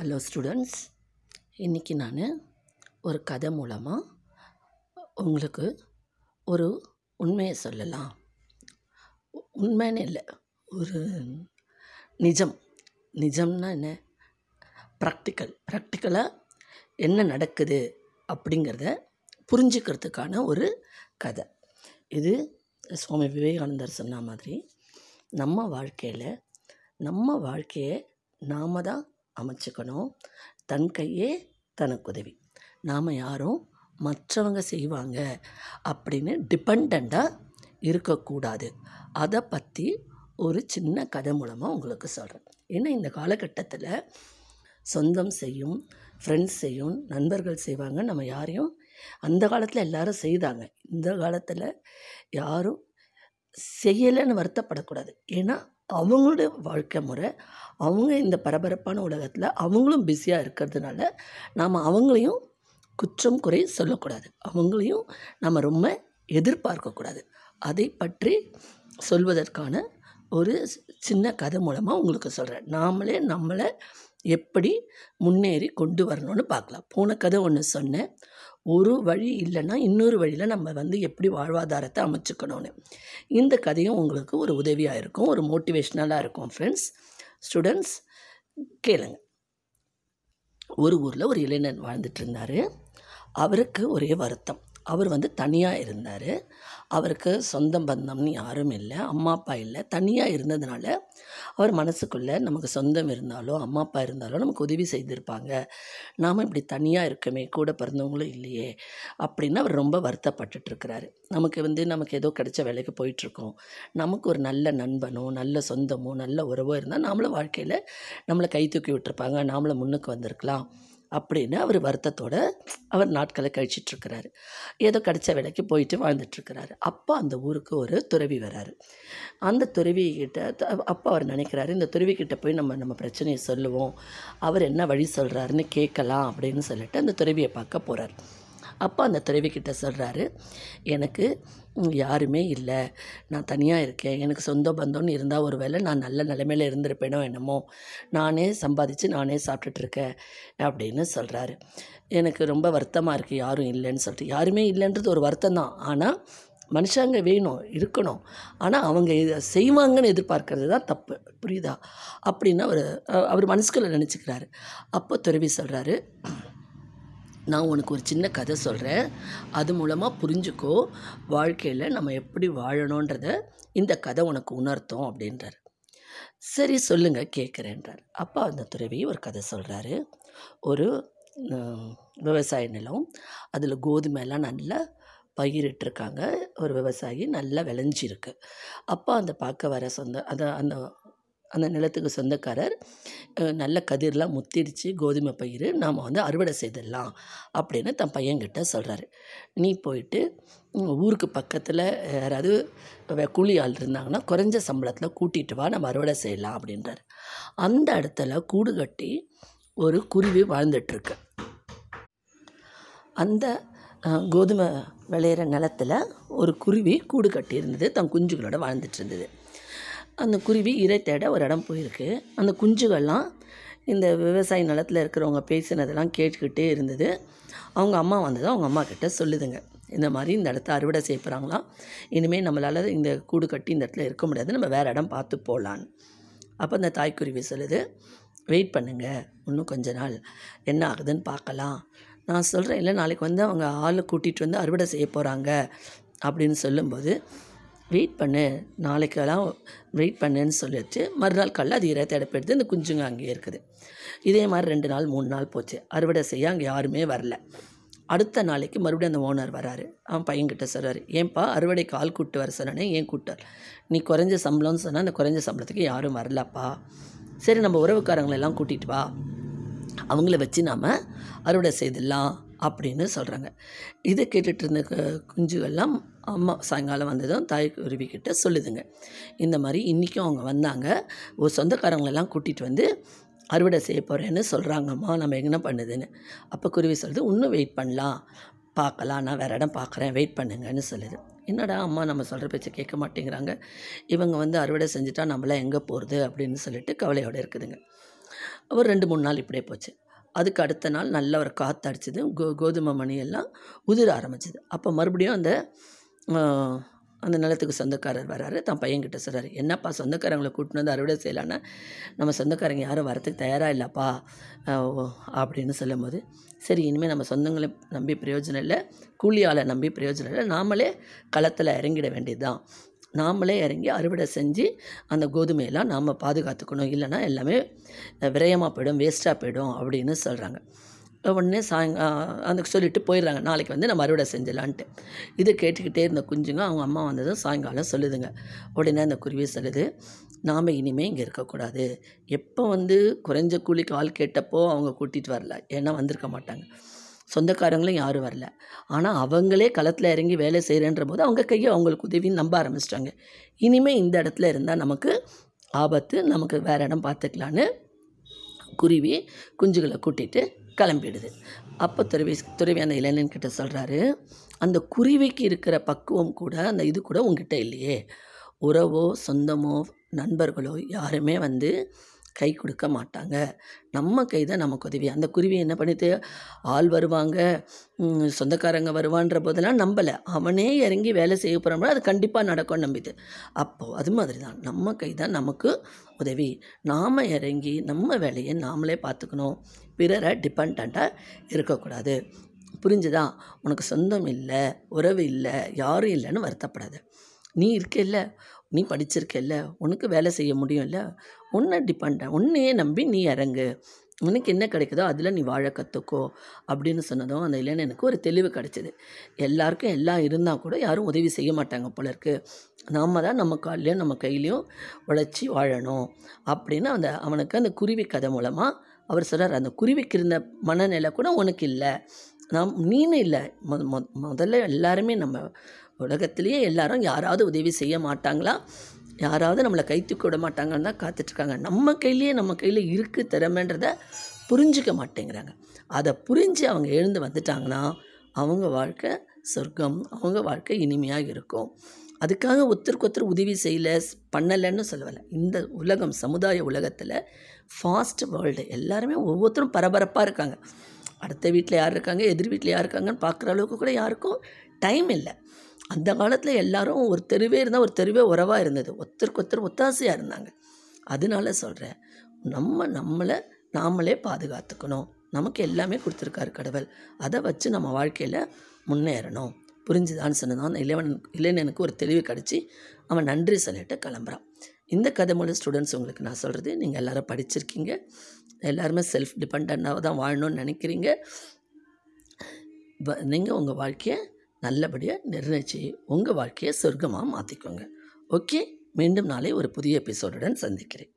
Hello students இன்றைக்கி நான் ஒரு கதை மூலமாக உங்களுக்கு ஒரு உண்மையை சொல்லலாம். உண்மைன்னு இல்லை ஒரு நிஜம். நிஜம்னா என்ன? ப்ராக்டிக்கல் ப்ராக்டிக்கலாக என்ன நடக்குது அப்படிங்கிறத புரிஞ்சுக்கிறதுக்கான ஒரு கதை. இது சுவாமி விவேகானந்தர் சொன்ன மாதிரி நம்ம வாழ்க்கையில் நம்ம வாழ்க்கையை நாம தான் அமைச்சுக்கணும். தன் கையே தனக்கு உதவி. நாம் யாரும் மற்றவங்க செய்வாங்க அப்படின்னு டிபெண்ட்டாக இருக்கக்கூடாது. அதை பற்றி ஒரு சின்ன கதை மூலமாக உங்களுக்கு சொல்கிறேன் ஏன்னா இந்த காலகட்டத்தில் சொந்தம் செய்யும் ஃப்ரெண்ட்ஸ் செய்யும் நண்பர்கள் செய்வாங்க. நம்ம யாரையும் அந்த காலத்தில் எல்லாரும் செய்தாங்க. இந்த காலத்தில் யாரும் செய்யலைன்னு வருத்தப்படக்கூடாது. ஏன்னா அவங்களுடைய வாழ்க்கை முறை அவங்க இந்த பரபரப்பான உலகத்தில் அவங்களும் பிஸியாக இருக்கிறதுனால நாம் அவங்களையும் குற்றம் குறை சொல்லக்கூடாது. அவங்களையும் நம்ம ரொம்ப எதிர்பார்க்கக்கூடாது அதை பற்றி சொல்வதற்கான ஒரு சின்ன கதை மூலமாக உங்களுக்கு சொல்கிறேன் நாமளே நம்மளை எப்படி முன்னேறி கொண்டு வரணும்னு பார்க்கலாம். போன கதை ஒன்று சொன்னேன். ஒரு வழி இல்லைன்னா இன்னொரு வழியில் நம்ம வந்து எப்படி வாழ்வாதாரத்தை அமைச்சுக்கணும்னு. இந்த கதையும் உங்களுக்கு ஒரு உதவியாக இருக்கும் ஒரு மோட்டிவேஷ்னலாக இருக்கும் ஃப்ரெண்ட்ஸ் ஸ்டூடெண்ட்ஸ் கேளுங்க. ஒரு ஊரில் ஒரு இளைஞன் வாழ்ந்துட்டு இருந்தார். அவருக்கு ஒரே வருத்தம். அவர் வந்து தனியாக இருந்தார். அவருக்கு சொந்தம் பந்தம்னு யாரும் இல்லை அம்மா அப்பா இல்லை தனியாக இருந்ததுனால அவர் மனசுக்குள்ளே நமக்கு சொந்தம் இருந்தாலோ அம்மா அப்பா இருந்தாலோ நமக்கு உதவி செய்திருப்பாங்க. நாம் இப்படி தனியாக இருக்கமே கூட பிறந்தவங்களும் இல்லையே அப்படின்னு அவர் ரொம்ப வருத்தப்பட்டுட்ருக்கிறாரு நமக்கு வந்து நமக்கு ஏதோ கிடைச்ச வேலைக்கு போயிட்டுருக்கோம். நமக்கு ஒரு நல்ல நண்பனோ நல்ல சொந்தமோ நல்ல உறவோ இருந்தால் நாமளும் வாழ்க்கையில் நம்மளை கை தூக்கி விட்டுருப்பாங்க. நாமளும் முன்னுக்கு வந்திருக்கலாம். அப்படின்னு அவர் வருத்தத்தோட அவர் நாட்களை கழிச்சிட்ருக்கிறாரு ஏதோ கிடைச்ச வேலைக்கு போயிட்டு வாழ்ந்துட்டுருக்கிறாரு அப்போ அந்த ஊருக்கு ஒரு துறவி வராரு. அந்த துறவிகிட்ட த- அப்போ அவர் நினைக்கிறாரு இந்த துறவிக்கிட்ட போய் நம்ம நம்ம பிரச்சனையை சொல்லுவோம். அவர் என்ன வழி சொல்கிறாருன்னு கேட்கலாம் அப்படின்னு சொல்லிட்டு அந்த துறவியை பார்க்க போகிறார் அப்போ அந்த துறவிக்கிட்ட சொல்கிறாரு எனக்கு யாருமே இல்லை. நான் தனியாக இருக்கேன். எனக்கு சொந்த பந்தம்னு இருந்தால் ஒரு வேளை நான் நல்ல நிலைமையில் இருந்திருப்பேனோ என்னமோ. நானே சம்பாதிச்சு நானே சாப்பிட்டுட்டு இருக்கேன் அப்படின்னு சொல்கிறாரு எனக்கு ரொம்ப வருத்தமாக இருக்குது யாரும் இல்லைன்னு சொல்லிட்டு. யாருமே இல்லைன்றது ஒரு வருத்தம் தான். ஆனால் மனுஷங்க வேணும் இருக்கணும். ஆனால் அவங்க இதை செய்வாங்கன்னு எதிர்பார்க்கறது தான் தப்பு. புரியுதா? அப்படின்னு அவர் அவர் மனசுக்குள்ள நினச்சிக்கிறாரு. அப்போ துறவி சொல்கிறாரு நான் உனக்கு ஒரு சின்ன கதை சொல்கிறேன் அது மூலமாக புரிஞ்சுக்கோ வாழ்க்கையில் நம்ம எப்படி வாழணுன்றத இந்த கதை உனக்கு உணர்த்தும் அப்படின்றார். சரி சொல்லுங்கள் கேட்குறேன்றார் அப்பா அந்த துறவி ஒரு கதை சொல்கிறாரு ஒரு விவசாய நிலம். அதில் கோதுமைலாம் நல்லா பயிரிட்டிருக்காங்க. ஒரு விவசாயி நல்லா விளைஞ்சிருக்கு. அப்போ அந்த பார்க்க வர சொந்த அதை அந்த அந்த நிலத்துக்கு சொந்தக்காரர் நல்ல கதிர்லாம் முத்திடுச்சு கோதுமை பயிர் நாம் வந்து அறுவடை செய்திடலாம் அப்படின்னு தன் பையன்கிட்ட சொல்கிறாரு நீ போயிட்டு ஊருக்கு பக்கத்தில் யாராவது கூலி ஆள் இருந்தாங்கன்னா குறைஞ்ச சம்பளத்தில் கூட்டிகிட்டு வா நம்ம அறுவடை செய்யலாம் அப்படின்றாரு. அந்த இடத்துல கூடு கட்டி ஒரு குருவி வாழ்ந்துட்டுருக்கு. அந்த கோதுமை விளையிற நிலத்தில் ஒரு குருவி கூடு கட்டி இருந்தது தன் குஞ்சுகளோட வாழ்ந்துட்டு இருந்தது. அந்த குருவி இறை தேட ஒரு இடம் போயிருக்கு. அந்த குஞ்சுகள்லாம் இந்த விவசாய நிலத்தில் இருக்கிறவங்க பேசினதெல்லாம் கேட்டுக்கிட்டே இருந்தது. அவங்க அம்மா வந்ததும் அவங்க அம்மா கிட்ட சொல்லுதுங்க. இந்த மாதிரி இந்த இடத்த அறுவடை செய்ய போகிறாங்களாம் இனிமேல் நம்மளால் இந்த கூடு கட்டி இந்த இடத்துல இருக்க முடியாது. நம்ம வேறு இடம் பார்த்து போகலான்னு அப்போ அந்த தாய்க்குருவி சொல்லுது வெயிட் பண்ணுங்க. இன்னும் கொஞ்ச நாள். என்ன ஆகுதுன்னு பார்க்கலாம். நான் சொல்கிறேன் இல்லை நாளைக்கு வந்து அவங்க ஆளை கூட்டிகிட்டு வந்து அறுவடை செய்ய போகிறாங்க அப்படின்னு சொல்லும்போது வெயிட் பண்ணு. நாளைக்கெல்லாம் வெயிட் பண்ணுன்னு சொல்லிட்டு மறுநாள் காலைல அது இறை எடுப்பெடுத்து இந்த குஞ்சுங்க அங்கேயே இருக்குது. இதே மாதிரி ரெண்டு நாள் மூணு நாள் போச்சு. அறுவடை செய்ய அங்கே யாருமே வரல. அடுத்த நாளைக்கு மறுபடியும் அந்த ஓனர் வராரு. அவன் பையன்கிட்ட சொல்கிறார் ஏன்பா அறுவடைக்கு ஆள் கூப்பிட்டு வர சொன்னனே ஏன் கூப்பிட்டார் நீ குறைஞ்ச சம்பளம்னு சொன்னால் அந்த குறைஞ்ச சம்பளத்துக்கு யாரும் வரலப்பா. சரி நம்ம உறவுக்காரங்களெல்லாம் கூட்டிகிட்டு வா. அவங்கள வச்சு நாம் அறுவடை செய்திடலாம். அப்படின்னு சொல்கிறாங்க இதை கேட்டுட்டு இருந்த கு- குஞ்சுகள்லாம் அம்மா சாயங்காலம் வந்ததும் தாய் குருவிக்கிட்ட சொல்லுதுங்க. இந்த மாதிரி இன்றைக்கும் அவங்க வந்தாங்க. ஒரு சொந்தக்காரங்களெல்லாம் கூட்டிகிட்டு வந்து அறுவடை செய்ய போகிறேன்னு சொல்கிறாங்கம்மா நம்ம என்ன பண்ணுதுன்னு. அப்போ குருவி சொல்லுது இன்னும் வெயிட் பண்ணலாம். பார்க்கலாம். நான் வேறு இடம் பார்க்குறேன். வெயிட் பண்ணுங்கன்னு சொல்லுது. என்னடா அம்மா நம்ம சொல்கிற பேச்சை கேட்க மாட்டேங்கிறாங்க. இவங்க வந்து அறுவடை செஞ்சுட்டா நம்மளாம் எங்கே போகிறது அப்படின்னு சொல்லிட்டு கவலையோடு இருக்குதுங்க. ஒரு ரெண்டு மூணு நாள் இப்படியே போச்சு. அதுக்கு அடுத்த நாள் நல்ல ஒரு காற்று அடிச்சது. கோ கோதுமை மணியெல்லாம் உதிர ஆரம்பிச்சது. அப்போ மறுபடியும் அந்த அந்த நிலத்துக்கு சொந்தக்காரர் வராரு. தான் பையன்கிட்ட சொல்கிறாரு என்னப்பா சொந்தக்காரங்களை கூட்டின்னு வந்து அறுவடை செய்யலான்னா நம்ம சொந்தக்காரங்க யாரும் வரத்துக்கு தயாராக இல்லைப்பா? அப்படின்னு சொல்லும்போது சரி இனிமேல் நம்ம சொந்தங்களை நம்பி பிரயோஜனம் இல்லை. கூலி ஆளை நம்பி பிரயோஜனம் இல்லை. நாமளே களத்தில் இறங்கிட வேண்டியது தான் நாமளே இறங்கி அறுவடை செஞ்சு அந்த கோதுமையெல்லாம் நாம் பாதுகாத்துக்கணும். இல்லைன்னா எல்லாமே விரயமாக போயிடும் வேஸ்ட்டாக போயிடும் அப்படின்னு சொல்கிறாங்க உடனே சாயங் அந்த சொல்லிட்டு போயிடுறாங்க. நாளைக்கு வந்து நம்ம அறுவடை செஞ்சிடலான்ட்டு இதை கேட்டுக்கிட்டே இருந்த குஞ்சுங்க அவங்க அம்மா வந்ததும் சாயங்காலம் சொல்லுதுங்க. உடனே அந்த குருவி சொல்லுது நாம் இனிமேல் இங்கே இருக்கக்கூடாது. எப்போ வந்து குறைஞ்ச கூலிக்கு ஆள் கேட்டப்போ அவங்க கூட்டிகிட்டு வரல. ஏன்னா வந்திருக்க மாட்டாங்க. சொந்தக்காரங்களும் யாரும் வரல. ஆனால் அவங்களே களத்தில் இறங்கி வேலை செய்கிறேன்ற போது அவங்க கையை அவங்களுக்கு உதவின்னு நம்ப ஆரம்பிச்சிட்டாங்க. இனிமேல் இந்த இடத்துல இருந்தால் நமக்கு ஆபத்து நமக்கு வேறு இடம் பார்த்துக்கலான்னு குருவி குஞ்சுகளை கூட்டிகிட்டு கிளம்பிடுது. அப்போ துறவி துறவி அந்த இளைஞன்கிட்ட சொல்கிறாரு அந்த குருவிக்கு இருக்கிற பக்குவம் கூட அந்த இது கூட உங்ககிட்ட இல்லையே. உறவோ சொந்தமோ நண்பர்களோ யாருமே வந்து கை கொடுக்க மாட்டாங்க. நம்ம கை தான் நமக்கு உதவி. அந்த குருவி என்ன பண்ணிட்டு ஆள் வருவாங்க. சொந்தக்காரங்க வருவான்ற போதெல்லாம் நம்பலை. அவனே இறங்கி வேலை செய்ய போகிறோம்னா அது கண்டிப்பாக நடக்கும் நம்பிது அப்போது அது மாதிரி தான். நம்ம கை தான் நமக்கு உதவி. நாம் இறங்கி நம்ம வேலையை நாமளே பார்த்துக்கணும். பிறரை டிபெண்ட்டாக இருக்கக்கூடாது. புரிஞ்சுதா? உனக்கு சொந்தம் இல்லை உறவு இல்லை யாரும் இல்லைன்னு வருத்தப்படாது. நீ இருக்கல்ல நீ படிச்சிருக்கல்ல உனக்கு வேலை செய்ய முடியும்ல? உன்னை டிபெண்ட் உன்னையே நம்பி நீ இறங்கு. உனக்கு என்ன கிடைக்குதோ அதில் நீ வாழ கற்றுக்கோ அப்படின்னு சொன்னதும் அந்த இளைஞனுக்கு ஒரு தெளிவு கிடைச்சிது. எல்லாருக்கும் எல்லாம் இருந்தால் கூட யாரும் உதவி செய்ய மாட்டாங்க போல இருக்கு. நாம் தான் நம்ம கால்லையும் நம்ம கையிலையும் உழைச்சி வாழணும் அப்படின்னு அந்த அவனுக்கு அந்த குருவி கதை மூலமாக அவர் சொல்கிறார் அந்த குருவிக்கு இருந்த மனநிலை கூட உனக்கு இல்லை. நாம் நீனு இல்லை. மொ மொ- முதல்ல எல்லாருமே நம்ம உலகத்திலேயே எல்லாரும் யாராவது உதவி செய்ய மாட்டாங்களா? யாராவது நம்மளை கைத்துக்கு விட மாட்டாங்கன்னு தான் காத்துட்ருக்காங்க. நம்ம கையிலேயே நம்ம கையில் இருக்குது திறமைன்றத புரிஞ்சிக்க மாட்டேங்கிறாங்க. அதை புரிஞ்சு அவங்க எழுந்து வந்துட்டாங்கன்னா அவங்க வாழ்க்கை சொர்க்கம் அவங்க வாழ்க்கை இனிமையாக இருக்கும். அதுக்காக ஒருத்தருக்கு ஒருத்தர் உதவி செய்யலை பண்ணலைன்னு சொல்லலை இந்த உலகம் சமுதாய உலகத்தில் ஃபாஸ்ட் வேர்ல்டு எல்லாருமே ஒவ்வொருத்தரும் பரபரப்பாக இருக்காங்க. அடுத்த வீட்டில் யார் இருக்காங்க எதிர் வீட்டில் யார் இருக்காங்கன்னு பார்க்குற அளவுக்கு கூட யாருக்கும் டைம் இல்லை. அந்த காலத்தில் எல்லாரும் ஒரு தெருவே இருந்தால் ஒரு தெருவே உறவாக இருந்தது. ஒருத்தருக்கு ஒருத்தர் ஒத்தாசையாக இருந்தாங்க. அதனால சொல்கிறேன் நம்ம நம்மளை நாமளே பாதுகாத்துக்கணும். நமக்கு எல்லாமே கொடுத்துருக்காரு கடவுள். அதை வச்சு நம்ம வாழ்க்கையில் முன்னேறணும். புரிஞ்சுதான்னு சொன்னதான் அந்த இளைவன் இளைஞனுக்கு ஒரு தெளிவு கிடச்சி அவன் நன்றி சொல்லிட்டு கிளம்புறான். இந்த கதை மூலம் ஸ்டூடெண்ட்ஸ் உங்களுக்கு நான் சொல்கிறது நீங்கள் எல்லாரும் படிச்சிருக்கீங்க. எல்லாருமே செல்ஃப் டிபெண்ட்டாக தான் வாழணும்னு நினைக்கிறீங்க. நீங்கள் உங்கள் வாழ்க்கையை நல்லபடியாக நிர்ணயிச்சு உங்கள் வாழ்க்கையை சொர்க்கமாக மாற்றிக்கோங்க ஓகே? மீண்டும் நாளை ஒரு புதிய எபிசோடுடன் சந்திக்கிறேன்.